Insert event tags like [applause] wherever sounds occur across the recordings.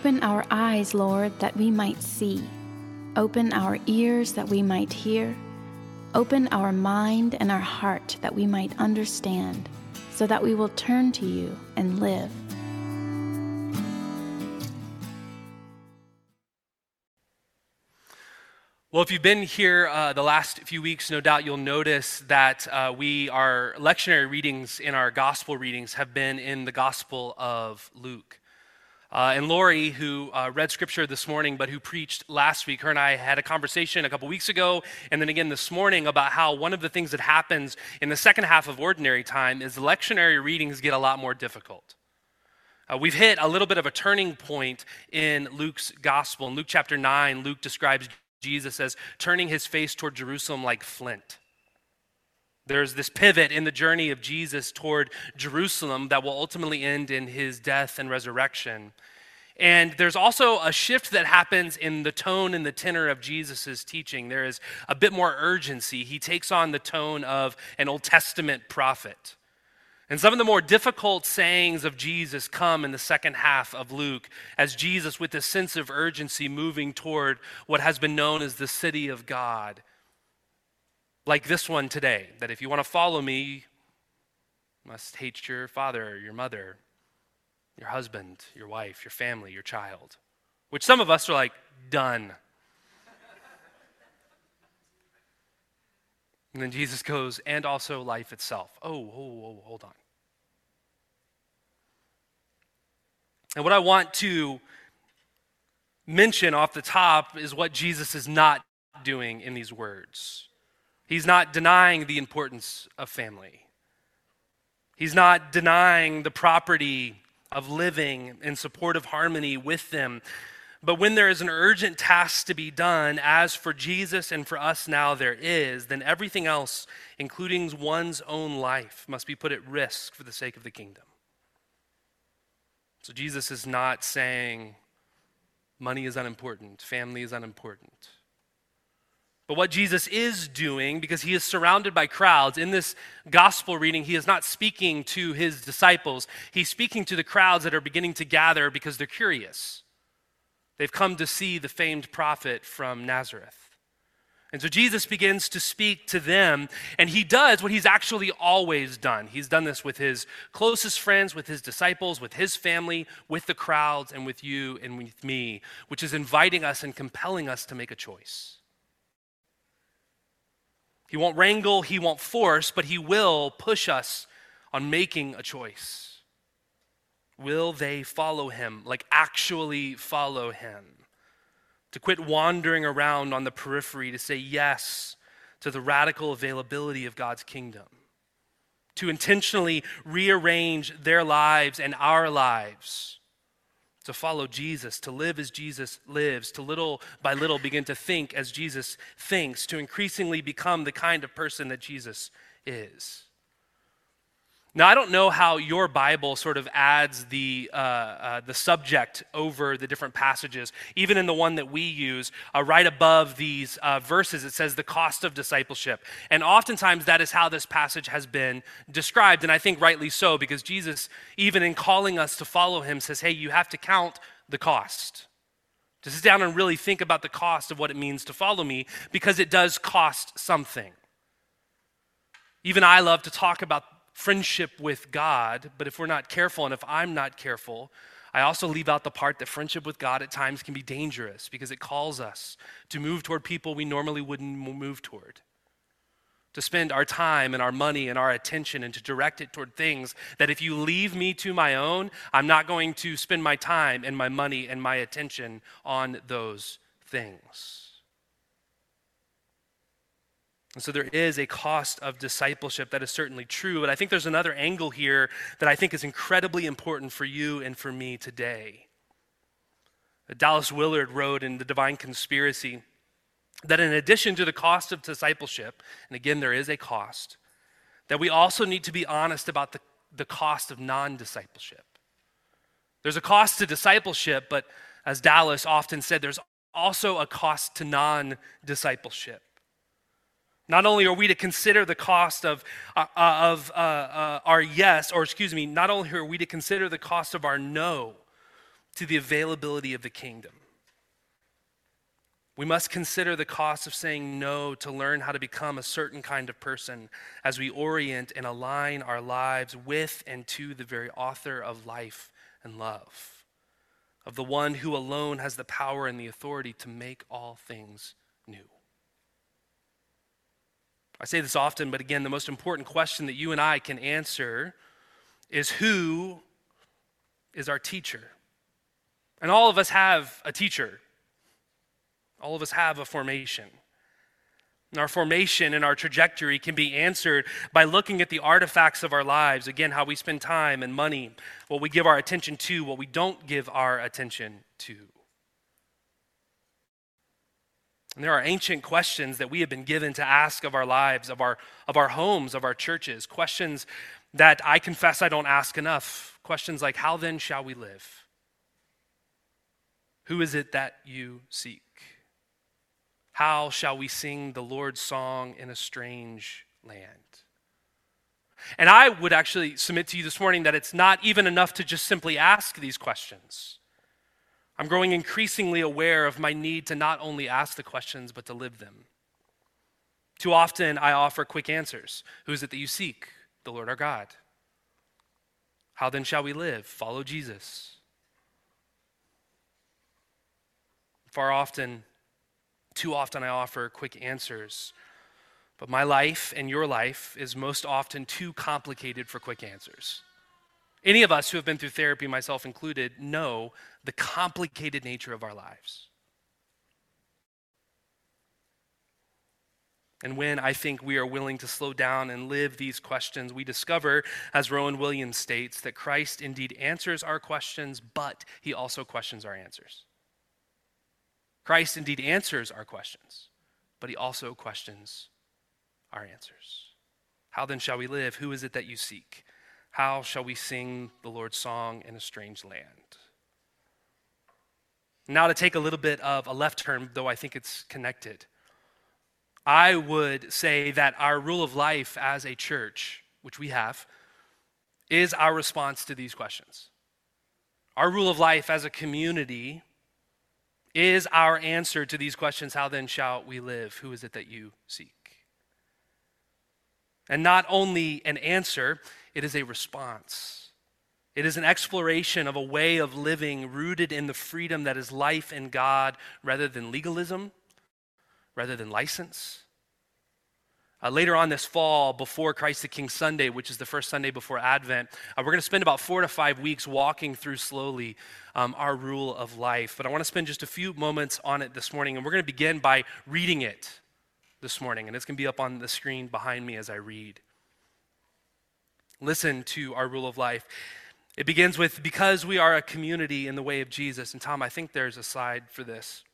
Open our eyes, Lord, that we might see. Open our ears that we might hear. Open our mind and our heart that we might understand, so that we will turn to you and live. Well, if you've been here uh, the last few weeks, no doubt you'll notice that uh, we, our lectionary readings in our gospel readings, have been in the Gospel of Luke. Uh, and Lori, who uh, read scripture this morning, but who preached last week, her and I had a conversation a couple weeks ago, and then again this morning about how one of the things that happens in the second half of ordinary time is lectionary readings get a lot more difficult. Uh, we've hit a little bit of a turning point in Luke's gospel. In Luke chapter 9, Luke describes Jesus as turning his face toward Jerusalem like flint. There's this pivot in the journey of Jesus toward Jerusalem that will ultimately end in his death and resurrection. And there's also a shift that happens in the tone and the tenor of Jesus' teaching. There is a bit more urgency. He takes on the tone of an Old Testament prophet. And some of the more difficult sayings of Jesus come in the second half of Luke as Jesus, with this sense of urgency, moving toward what has been known as the city of God like this one today that if you want to follow me, you must hate your father, or your mother, your husband, your wife, your family, your child. Which some of us are like, done. and then Jesus goes, and also life itself. Oh, oh, hold on. And what I want to mention off the top is what Jesus is not doing in these words. He's not denying the importance of family. He's not denying the property of living in supportive harmony with them. But when there is an urgent task to be done, as for Jesus and for us now there is, then everything else, including one's own life, must be put at risk for the sake of the kingdom. So Jesus is not saying money is unimportant, family is unimportant. But what Jesus is doing, because he is surrounded by crowds, in this gospel reading, he is not speaking to his disciples. He's speaking to the crowds that are beginning to gather because they're curious. They've come to see the famed prophet from Nazareth. And so Jesus begins to speak to them, and he does what he's actually always done. He's done this with his closest friends, with his disciples, with his family, with the crowds, and with you and with me, which is inviting us and compelling us to make a choice. He won't wrangle, he won't force, but he will push us on making a choice. Will they follow him? Like, actually follow him? To quit wandering around on the periphery, to say yes to the radical availability of God's kingdom. To intentionally rearrange their lives and our lives to follow Jesus, to live as Jesus lives, to little by little begin to think as Jesus thinks, to increasingly become the kind of person that Jesus is. Now, I don't know how your Bible sort of adds the, uh, uh, the subject over the different passages. Even in the one that we use, uh, right above these uh, verses, it says the cost of discipleship. And oftentimes that is how this passage has been described. And I think rightly so, because Jesus, even in calling us to follow him, says, hey, you have to count the cost. To sit down and really think about the cost of what it means to follow me, because it does cost something. Even I love to talk about friendship with God, but if we're not careful, and if I'm not careful, I also leave out the part that friendship with God at times can be dangerous because it calls us to move toward people we normally wouldn't move toward. To spend our time and our money and our attention and to direct it toward things that if you leave me to my own, I'm not going to spend my time and my money and my attention on those things. And so there is a cost of discipleship that is certainly true. But I think there's another angle here that I think is incredibly important for you and for me today. Dallas Willard wrote in The Divine Conspiracy that in addition to the cost of discipleship, and again, there is a cost, that we also need to be honest about the, the cost of non discipleship. There's a cost to discipleship, but as Dallas often said, there's also a cost to non discipleship. Not only are we to consider the cost of, uh, uh, of uh, uh, our yes, or excuse me, not only are we to consider the cost of our no, to the availability of the kingdom. We must consider the cost of saying no to learn how to become a certain kind of person as we orient and align our lives with and to the very author of life and love, of the one who alone has the power and the authority to make all things new. I say this often, but again, the most important question that you and I can answer is who is our teacher? And all of us have a teacher. All of us have a formation. And our formation and our trajectory can be answered by looking at the artifacts of our lives. Again, how we spend time and money, what we give our attention to, what we don't give our attention to. And there are ancient questions that we have been given to ask of our lives, of our, of our homes, of our churches. Questions that I confess I don't ask enough. Questions like, How then shall we live? Who is it that you seek? How shall we sing the Lord's song in a strange land? And I would actually submit to you this morning that it's not even enough to just simply ask these questions. I'm growing increasingly aware of my need to not only ask the questions, but to live them. Too often, I offer quick answers Who is it that you seek? The Lord our God. How then shall we live? Follow Jesus. Far often, too often, I offer quick answers. But my life and your life is most often too complicated for quick answers. Any of us who have been through therapy, myself included, know the complicated nature of our lives. And when I think we are willing to slow down and live these questions, we discover, as Rowan Williams states, that Christ indeed answers our questions, but he also questions our answers. Christ indeed answers our questions, but he also questions our answers. How then shall we live? Who is it that you seek? How shall we sing the Lord's song in a strange land? Now, to take a little bit of a left turn, though I think it's connected, I would say that our rule of life as a church, which we have, is our response to these questions. Our rule of life as a community is our answer to these questions How then shall we live? Who is it that you seek? And not only an answer, it is a response. It is an exploration of a way of living rooted in the freedom that is life in God rather than legalism, rather than license. Uh, later on this fall, before Christ the King Sunday, which is the first Sunday before Advent, uh, we're going to spend about four to five weeks walking through slowly um, our rule of life. But I want to spend just a few moments on it this morning, and we're going to begin by reading it this morning, and it's going to be up on the screen behind me as I read listen to our rule of life. It begins with because we are a community in the way of Jesus. And Tom, I think there's a slide for this.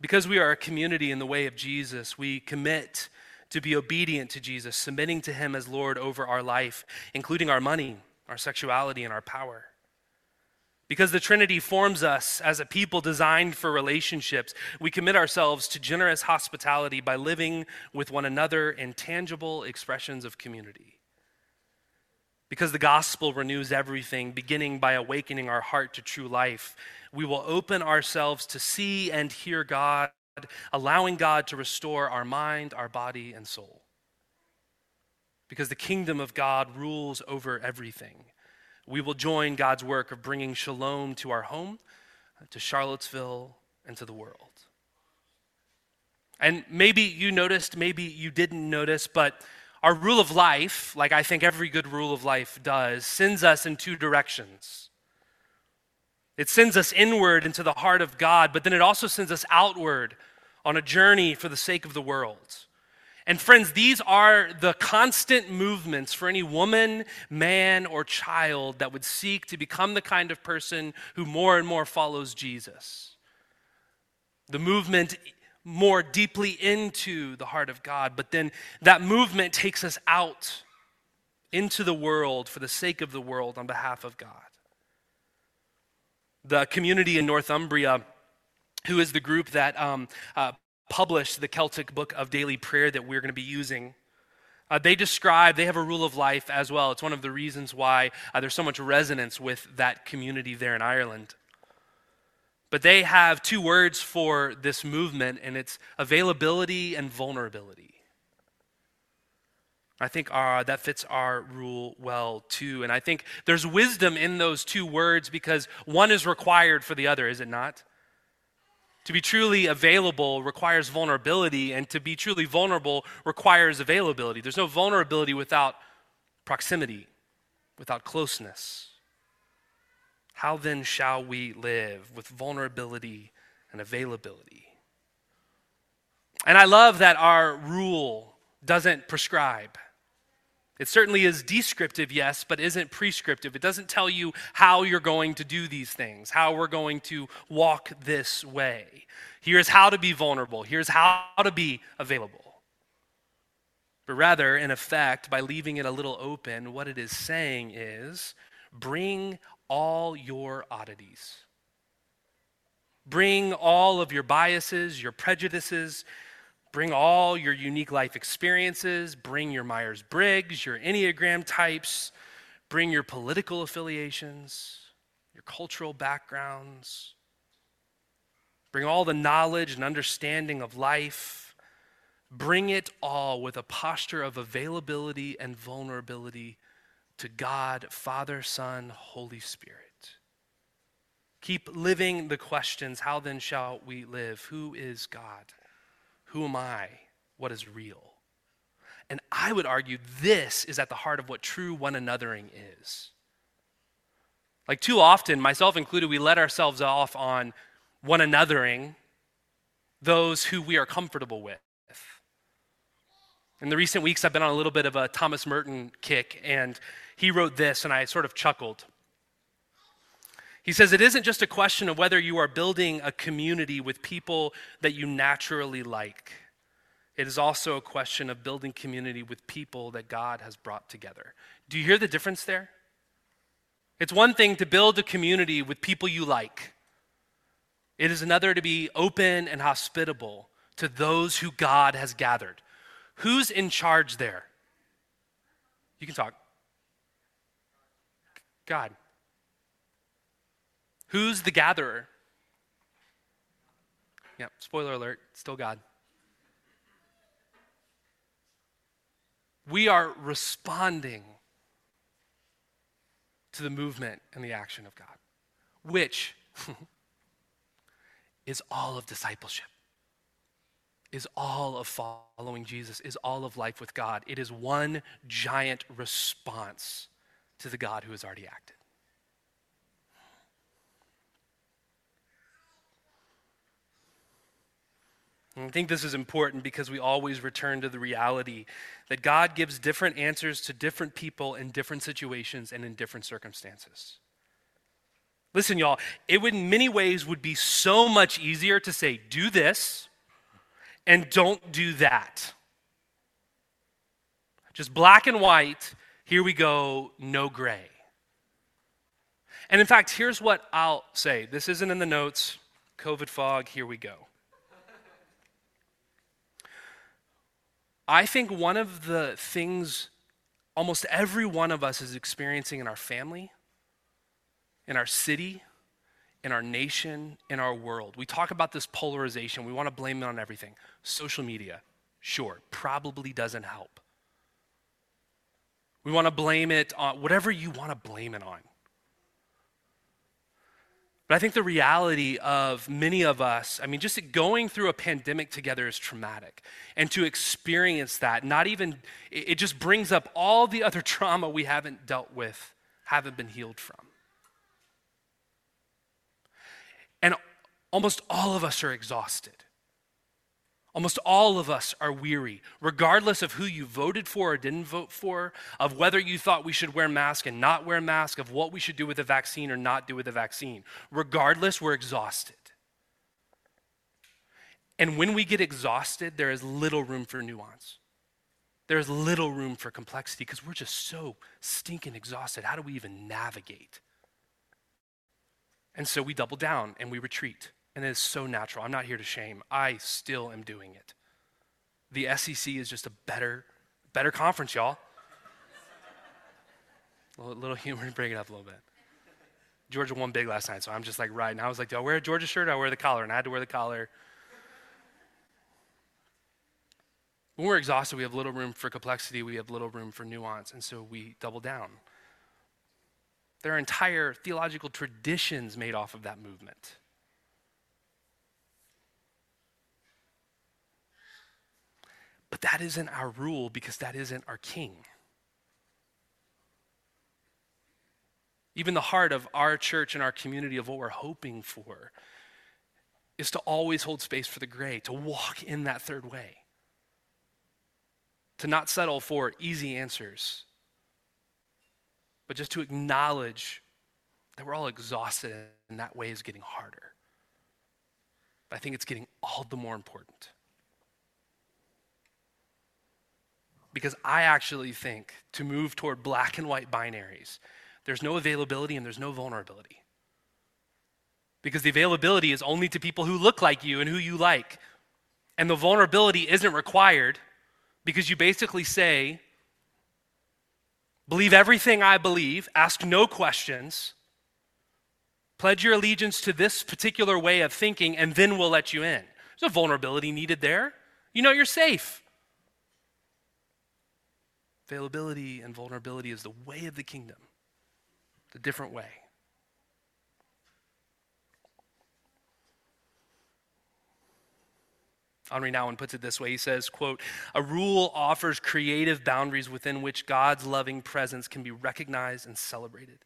Because we are a community in the way of Jesus, we commit to be obedient to Jesus, submitting to Him as Lord over our life, including our money, our sexuality, and our power. Because the Trinity forms us as a people designed for relationships, we commit ourselves to generous hospitality by living with one another in tangible expressions of community. Because the gospel renews everything, beginning by awakening our heart to true life, we will open ourselves to see and hear God, allowing God to restore our mind, our body, and soul. Because the kingdom of God rules over everything we will join God's work of bringing shalom to our home, to Charlottesville, and to the world. And maybe you noticed, maybe you didn't notice, but our rule of life, like I think every good rule of life does, sends us in two directions. It sends us inward into the heart of God, but then it also sends us outward on a journey for the sake of the world. And friends, these are the constant movements for any woman, man, or child that would seek to become the kind of person who more and more follows Jesus. The movement more deeply into the heart of God, but then that movement takes us out into the world for the sake of the world on behalf of God. The community in Northumbria, who is the group that um, uh, published the Celtic Book of Daily Prayer that we're going to be using. Uh, they describe, they have a rule of life as well. It's one of the reasons why uh, there's so much resonance with that community there in Ireland. But they have two words for this movement, and it's availability and vulnerability. I think our, that fits our rule well too. And I think there's wisdom in those two words because one is required for the other, is it not? To be truly available requires vulnerability, and to be truly vulnerable requires availability. There's no vulnerability without proximity, without closeness. How then shall we live with vulnerability and availability? And I love that our rule doesn't prescribe. It certainly is descriptive, yes, but isn't prescriptive. It doesn't tell you how you're going to do these things, how we're going to walk this way. Here's how to be vulnerable, here's how to be available. But rather, in effect, by leaving it a little open, what it is saying is bring all your oddities. Bring all of your biases, your prejudices, Bring all your unique life experiences, bring your Myers Briggs, your Enneagram types, bring your political affiliations, your cultural backgrounds. Bring all the knowledge and understanding of life. Bring it all with a posture of availability and vulnerability to God, Father, Son, Holy Spirit. Keep living the questions how then shall we live? Who is God? Who am I? What is real? And I would argue this is at the heart of what true one anothering is. Like, too often, myself included, we let ourselves off on one anothering those who we are comfortable with. In the recent weeks, I've been on a little bit of a Thomas Merton kick, and he wrote this, and I sort of chuckled. He says it isn't just a question of whether you are building a community with people that you naturally like. It is also a question of building community with people that God has brought together. Do you hear the difference there? It's one thing to build a community with people you like, it is another to be open and hospitable to those who God has gathered. Who's in charge there? You can talk. God. Who's the gatherer? Yeah, spoiler alert, still God. We are responding to the movement and the action of God, which [laughs] is all of discipleship, is all of following Jesus, is all of life with God. It is one giant response to the God who has already acted. And I think this is important because we always return to the reality that God gives different answers to different people in different situations and in different circumstances. Listen, y'all, it would in many ways would be so much easier to say, do this and don't do that. Just black and white, here we go, no gray. And in fact, here's what I'll say. This isn't in the notes. COVID fog, here we go. I think one of the things almost every one of us is experiencing in our family, in our city, in our nation, in our world. We talk about this polarization. We want to blame it on everything. Social media, sure, probably doesn't help. We want to blame it on whatever you want to blame it on. But I think the reality of many of us, I mean, just going through a pandemic together is traumatic. And to experience that, not even, it just brings up all the other [laughs] trauma we haven't dealt with, haven't been healed from. And almost all of us are exhausted. Almost all of us are weary, regardless of who you voted for or didn't vote for, of whether you thought we should wear masks and not wear masks, of what we should do with the vaccine or not do with the vaccine. Regardless, we're exhausted. And when we get exhausted, there is little room for nuance. There is little room for complexity because we're just so stinking exhausted. How do we even navigate? And so we double down and we retreat. And it is so natural. I'm not here to shame. I still am doing it. The SEC is just a better Better conference, y'all. A [laughs] little, little humor, bring it up a little bit. Georgia won big last night, so I'm just like now. I was like, do I wear a Georgia shirt? I wear the collar, and I had to wear the collar. When we're exhausted, we have little room for complexity, we have little room for nuance, and so we double down. There are entire theological traditions made off of that movement. But that isn't our rule because that isn't our king. Even the heart of our church and our community of what we're hoping for is to always hold space for the gray, to walk in that third way to not settle for easy answers, but just to acknowledge that we're all exhausted and that way is getting harder. But I think it's getting all the more important. Because I actually think to move toward black and white binaries, there's no availability and there's no vulnerability. Because the availability is only to people who look like you and who you like. And the vulnerability isn't required because you basically say, believe everything I believe, ask no questions, pledge your allegiance to this particular way of thinking, and then we'll let you in. There's no vulnerability needed there. You know you're safe. Availability and vulnerability is the way of the kingdom, the different way. Henri Nouwen puts it this way. He says, quote, a rule offers creative boundaries within which God's loving presence can be recognized and celebrated.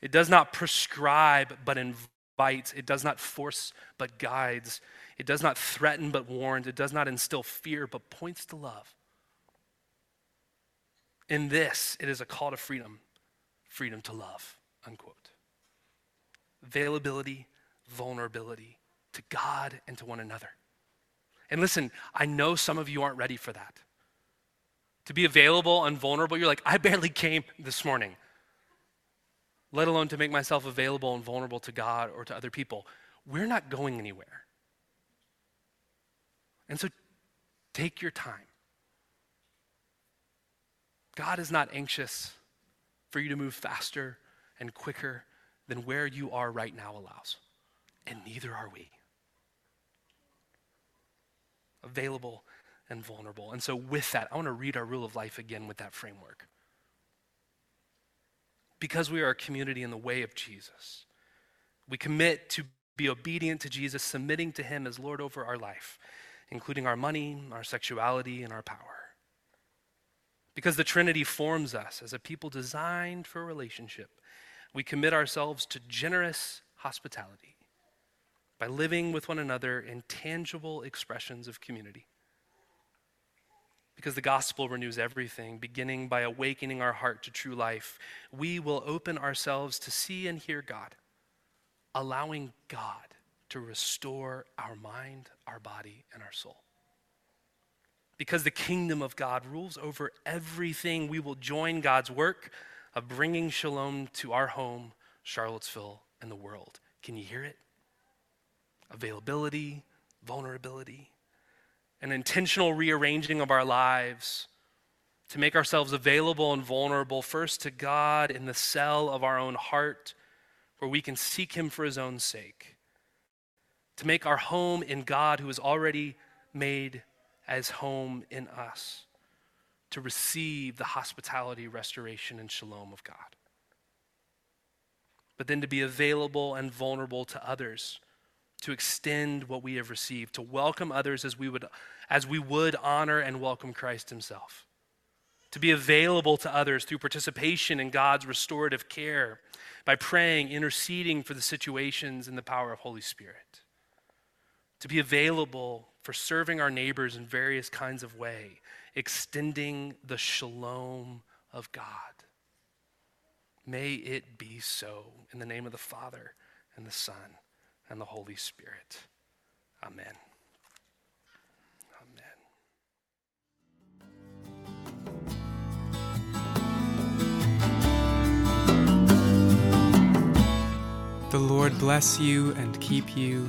It does not prescribe but invites. It does not force but guides. It does not threaten but warns. It does not instill fear but points to love. In this, it is a call to freedom, freedom to love, unquote. Availability, vulnerability to God and to one another. And listen, I know some of you aren't ready for that. To be available and vulnerable, you're like, I barely came this morning, let alone to make myself available and vulnerable to God or to other people. We're not going anywhere. And so take your time. God is not anxious for you to move faster and quicker than where you are right now allows. And neither are we available, and vulnerable. And so, with that, I want to read our rule of life again with that framework. Because we are a community in the way of Jesus, we commit to be obedient to Jesus, submitting to Him as Lord over our life, including our money, our sexuality, and our power. Because the Trinity forms us as a people designed for relationship, we commit ourselves to generous hospitality by living with one another in tangible expressions of community. Because the gospel renews everything, beginning by awakening our heart to true life, we will open ourselves to see and hear God, allowing God to restore our mind, our body, and our soul. Because the kingdom of God rules over everything, we will join God's work of bringing shalom to our home, Charlottesville, and the world. Can you hear it? availability, vulnerability, an intentional rearranging of our lives to make ourselves available and vulnerable first to God in the cell of our own heart where we can seek Him for His own sake, to make our home in God who has already made as home in us, to receive the hospitality, restoration, and shalom of God. But then to be available and vulnerable to others to extend what we have received, to welcome others as we would, as we would honor and welcome Christ himself, to be available to others through participation in God's restorative care by praying, interceding for the situations in the power of Holy Spirit, to be available for serving our neighbors in various kinds of way, extending the shalom of God. May it be so in the name of the Father and the Son and the Holy Spirit. Amen. Amen. The Lord bless you and keep you.